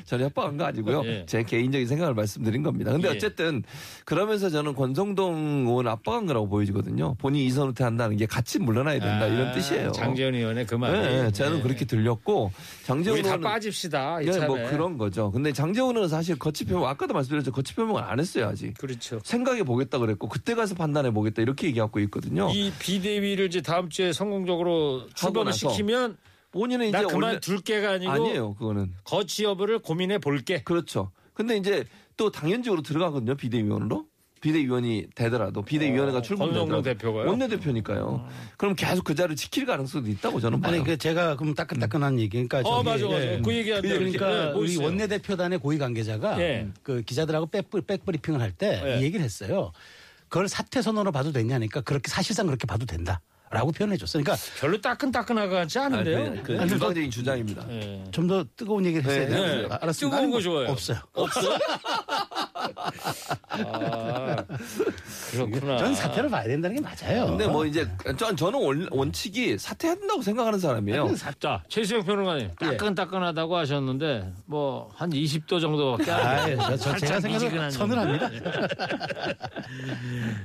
전혀 협박한 거 아니고요. 예. 제 개인적인 생각을 말씀드린 겁니다. 근데 예. 어쨌든 그러면서 저는 권성동 의원 압박한 거라고 보여지거든요. 본인이 이선 후퇴한다는 게 같이 물러나야 된다 이런 뜻이에요. 아, 장재원 의원의 그 말이. 네, 네, 저는 예. 그렇게 들렸고 장재원 우리 다 의원은 빠집시다. 예. 뭐 그런 거죠. 근데 장재원 의원은 사실 거치 표명 아까도 말씀드렸죠. 거치 표명을 안 했어요 아직. 그렇죠. 생각해 보겠다 그랬고 그때 가서 판단해 보겠다 이렇게 얘기하고 있거든요. 이 비대위를 이제 다음 주에 성 공적으로 출범을 나서 시키면 본인은 이제 나 그만 원래 둘 게가 아니고 아니에요 그거는 거치 여부를 고민해 볼게. 그렇죠. 근데 이제 또 당연직으로 들어가거든요 비대위원으로. 비대위원이 되더라도 비대위원회가 어, 출범되더라도 대표가요? 음. 원내대표니까요. 그럼 계속 그 자리를 지킬 가능성도 있다고 저는 봐요. 아니 그 제가 그럼 따끈따끈한 얘기 그러니까 어 저기, 맞아 맞아. 예. 그 얘기한다. 그러니까 우리 원 원내대표단의 고위 관계자가 예. 그 기자들하고 백브, 백브리핑을 할때 예. 이 얘기를 했어요. 그걸 사퇴 선언으로 봐도 되냐니까 그렇게 사실상 그렇게 봐도 된다 라고 표현해 줬어요. 그러니까 별로 따끈따끈하지 않은데요. 그, 그 아니, 일방적인 주장입니다. 예. 좀더 뜨거운 얘기를 했어야 네, 돼요. 네. 아, 알았습니다. 뜨거운 거뭐 좋아요. 없어요. 없어? 아, 그렇구나. 전 사퇴를 봐야 된다는 게 맞아요. 근데 뭐 이제 전 저는 원, 원칙이 사퇴해야 된다고 생각하는 사람이에요. 자, 최수영 평론가님 따끈따끈하다고 하셨는데 뭐 한 20도 정도밖에 안 아, 돼요. 저, 저 제가 미지근한 선을. 합니다.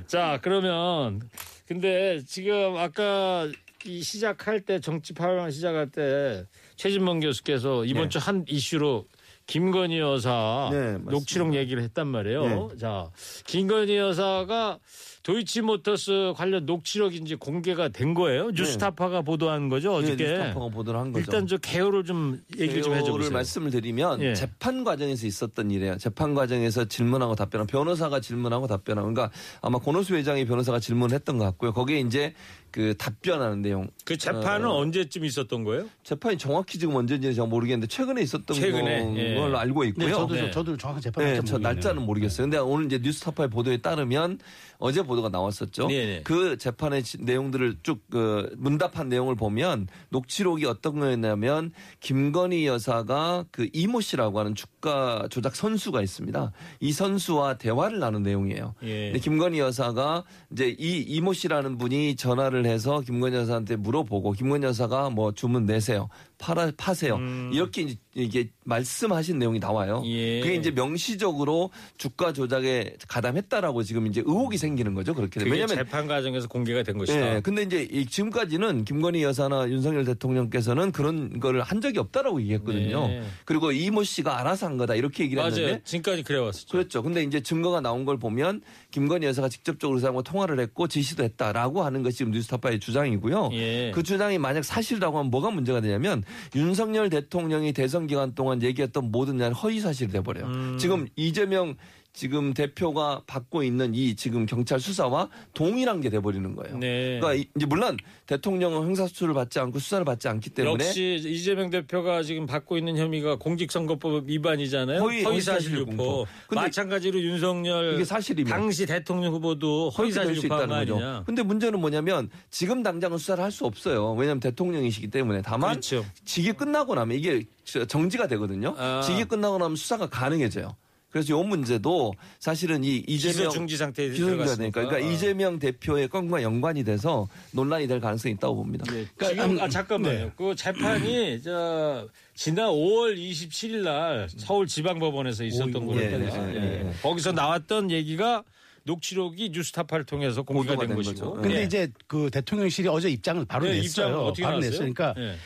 자, 그러면 근데 지금 아까 이 시작할 때 정치 파란 시작할 때 최진범 교수께서 이번 네. 주한 이슈로 김건희 여사 네. 녹취록 얘기를 했단 말이에요. 자, 김건희 여사가 도이치모터스 관련 녹취록이 이제 공개가 된 거예요. 뉴스타파가 보도한 거죠 네, 어저께. 뉴스타파가 보도를 한 거죠. 일단 저 개요를 좀 얘기를 좀 해줘 개요를 보세요. 말씀을 드리면 예. 재판 과정에서 있었던 일이에요. 재판 과정에서 질문하고 답변하고 변호사가 질문하고 답변하고 그러니까 아마 권오수 회장이 변호사가 질문했던 것 같고요. 거기에 이제 그 답변하는 내용. 그 재판은 어, 언제쯤 있었던 거예요? 재판이 정확히 지금 언제인지는 제가 모르겠는데 최근에 있었던 최근에, 예. 걸로 알고 있고요. 네, 저도 네. 저도 정확한 재판 네, 날짜 저. 날짜는 모르겠어요. 근데 오늘 이제 뉴스타파의 보도에 따르면 어제 보도가 나왔었죠. 네네. 그 재판의 지- 내용들을 쭉 그 문답한 내용을 보면 녹취록이 어떤 거였냐면 김건희 여사가 그 이모 씨라고 하는 주가 조작 선수가 있습니다. 이 선수와 대화를 나눈 내용이에요. 예. 근데 김건희 여사가 이제 이 이모 씨라는 분이 전화를 해서 김건희 여사한테 물어보고 김건희 여사가 뭐 주문 내세요. 팔아 파세요. 이렇게 이제 이게 말씀하신 내용이 나와요. 음. 예. 그게 이제 명시적으로 주가 조작에 가담했다라고 지금 이제 의혹이 생기는 거죠. 그렇게 그게 왜냐하면 재판 과정에서 공개가 된 것이다. 예. 근데 이제 이 지금까지는 김건희 여사나 윤석열 대통령께서는 그런 거를 한 적이 없다라고 얘기했거든요. 네. 그리고 이모 씨가 알아서 한 거다 이렇게 얘기를 맞아요. 했는데 지금까지 그래 왔었죠. 그렇죠. 근데 이제 증거가 나온 걸 보면 김건희 여사가 직접적으로 그 사람과 통화를 했고 지시도 했다라고 하는 것이 지금 뉴스타파의 주장이고요. 예. 그 주장이 만약 사실이라고 하면 뭐가 문제가 되냐면 윤석열 대통령이 대선 기간 동안 얘기했던 모든 날 허위 사실이 돼버려요. 음. 지금 이재명 지금 대표가 받고 있는 이 지금 경찰 수사와 동일한 게 돼버리는 거예요. 네. 그러니까 이- 이제 물론 대통령은 형사수사를 받지 않고 수사를 받지 않기 때문에 역시 이재명 대표가 지금 받고 있는 혐의가 공직선거법 위반이잖아요. 허위- 허위사실 유포. 마찬가지로 윤석열 이게 당시 대통령 후보도 허위사실 수 유포한 거 거죠. 아니냐. 근데 문제는 뭐냐면 지금 당장은 수사를 할 수 없어요. 왜냐하면 대통령이시기 때문에 다만 그렇죠. 직위 끝나고 나면 이게 정지가 되거든요. 아. 직위 끝나고 나면 수사가 가능해져요. 그래서 이 문제도 사실은 이 이재명 기소 중지 상태에 들어갔으니까. 되니까 그러니까 이재명 대표의 건과 연관이 돼서 논란이 될 가능성이 있다고 봅니다. 그러니까 지금 아 잠깐만요. 그 재판이 저 지난 5월 27일 날 서울 지방법원에서 있었던 오, 거예요. 예, 예, 예, 예. 거기서 나왔던 얘기가 녹취록이 뉴스타파를 통해서 공개가 보도가 된된 것이고. 거죠. 근데 예. 이제 그 대통령실이 어제 입장을 바로 네, 냈어요. 입장 어떻게 바로? 냈어요. 그러니까 예.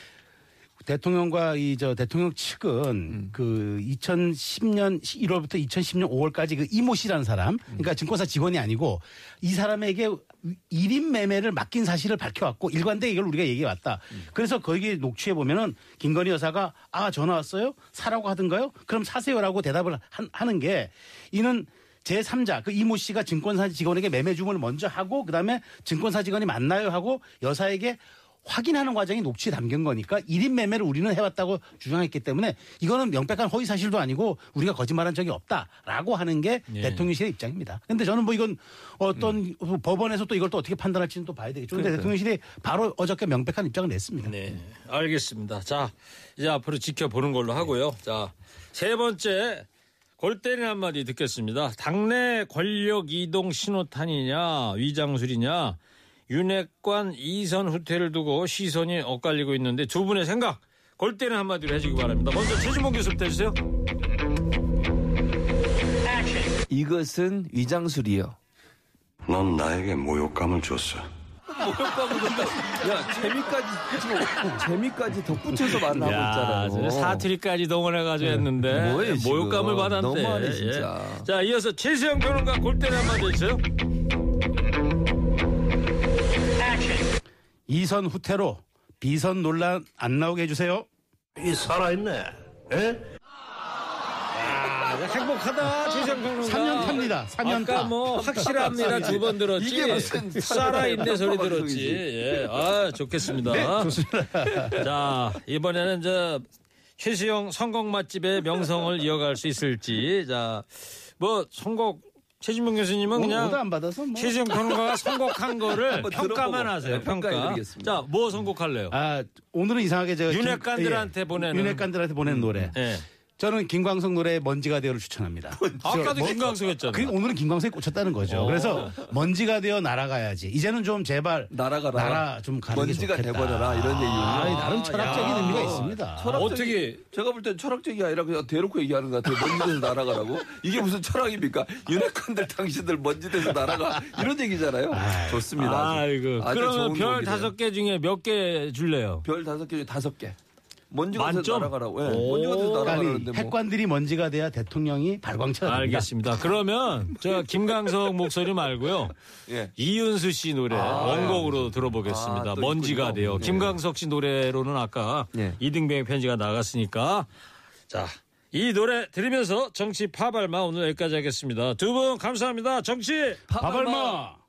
대통령과 이 저 대통령 측은 음. 그 2010년 1월부터 2010년 5월까지 그 이모 씨라는 사람, 음. 그러니까 증권사 직원이 아니고 이 사람에게 1인 매매를 맡긴 사실을 밝혀왔고 일관되게 이걸 우리가 얘기해 왔다. 음. 그래서 거기 녹취해 보면은 김건희 여사가 아 전화 왔어요? 사라고 하던가요? 그럼 사세요라고 대답을 한- 하는 게 이는 제3자 그 이모 씨가 증권사 직원에게 매매 주문을 먼저 하고 그다음에 증권사 직원이 만나요 하고 여사에게 확인하는 과정이 녹취에 담긴 거니까 1인 매매를 우리는 해왔다고 주장했기 때문에 이거는 명백한 허위 사실도 아니고 우리가 거짓말한 적이 없다라고 하는 게 예. 대통령실의 입장입니다. 근데 저는 뭐 이건 어떤 법원에서 또 이걸 또 어떻게 판단할지는 또 봐야 되겠죠. 근데 대통령실이 바로 어저께 명백한 입장을 냈습니다. 네, 알겠습니다. 자, 이제 앞으로 지켜보는 걸로 하고요. 자, 세 번째 골때리 한마디 듣겠습니다. 당내 권력 이동 신호탄이냐 위장술이냐 윤핵관 이선 후퇴를 두고 시선이 엇갈리고 있는데 두 분의 생각 골때리 한마디로 해주기 바랍니다. 먼저 최진봉 교수부터 해주세요. 이것은 위장술이요. 넌 나에게 모욕감을 줬어. 야 재미까지 지금 재미까지 덧붙여서 말을 하고 있잖아요. 사투리까지 동원해가지고 했는데 뭐예요, 지금. 모욕감을 받았대. 너무하네, 진짜. 예. 자, 이어서 최수영 평론가 골때리 한마디 해주세요. 이선 후퇴로 비선 논란 안 나오게 해주세요. 이 살아있네. 에? 아, 행복하다 최수영 평론가. 3년 탑니다. 3년 아까 타. 뭐 확실합니다 두 번 들었지. 이게 무슨 살아있네 소리 들었지. 예, 아 좋겠습니다. 좋습니다. 자 이번에는 저 최수영 선곡 맛집의 명성을 이어갈 수 있을지 자 뭐 선곡 최진봉 교수님은 오도 그냥 안 받아서 뭐. 최수영 평론가가 선곡한 거를 평가만 하세요. 네, 평가. 자 뭐 선곡할래요? 아 오늘은 이상하게 저 김- 윤핵관들한테 예, 보내는. 윤핵관들한테 보내는 노래. 예. 저는 김광석 노래 먼지가 되어를 추천합니다. 아까도 뭐- 김광석 했잖아요. 그 오늘은 김광석에 꽂혔다는 거죠. 어. 그래서 먼지가 되어 날아가야지. 이제는 좀 제발 날아가라. 날아 좀 가는 게 먼지가. 돼버려라 이런 얘기군요. 아, 나름 철학적인 야. 의미가 있습니다. 철학적이- 어떻게- 제가 볼 땐 철학적이 아니라 그냥 대놓고 얘기하는 것 같아요. 먼지돼서 날아가라고. 이게 무슨 철학입니까? 윤핵관들 당신들 먼지돼서 날아가 이런 얘기잖아요. 좋습니다. 아주. 아이고. 아주 그러면 별. 다섯 개 중에 몇 개 줄래요? 별 다섯 개 중에 다섯 개. 먼지가 돼서 만점? 날아가라고. 예, 오. 먼지가 돼서 날아가는데 이 뭐. 핵관들이 먼지가 돼야 대통령이 발광체가 됩니다. 알겠습니다. 그러면 저 김광석 목소리 말고요. 예. 이윤수 씨 노래 원곡으로 들어보겠습니다. 아, 또 먼지가 있군요. 돼요. 네. 김광석 씨 노래로는 아까 네. 이등병의 편지가 나갔으니까 자. 이 노래 들으면서 정치 파발마 오늘 여기까지 하겠습니다. 두 분 감사합니다. 정치 바발마.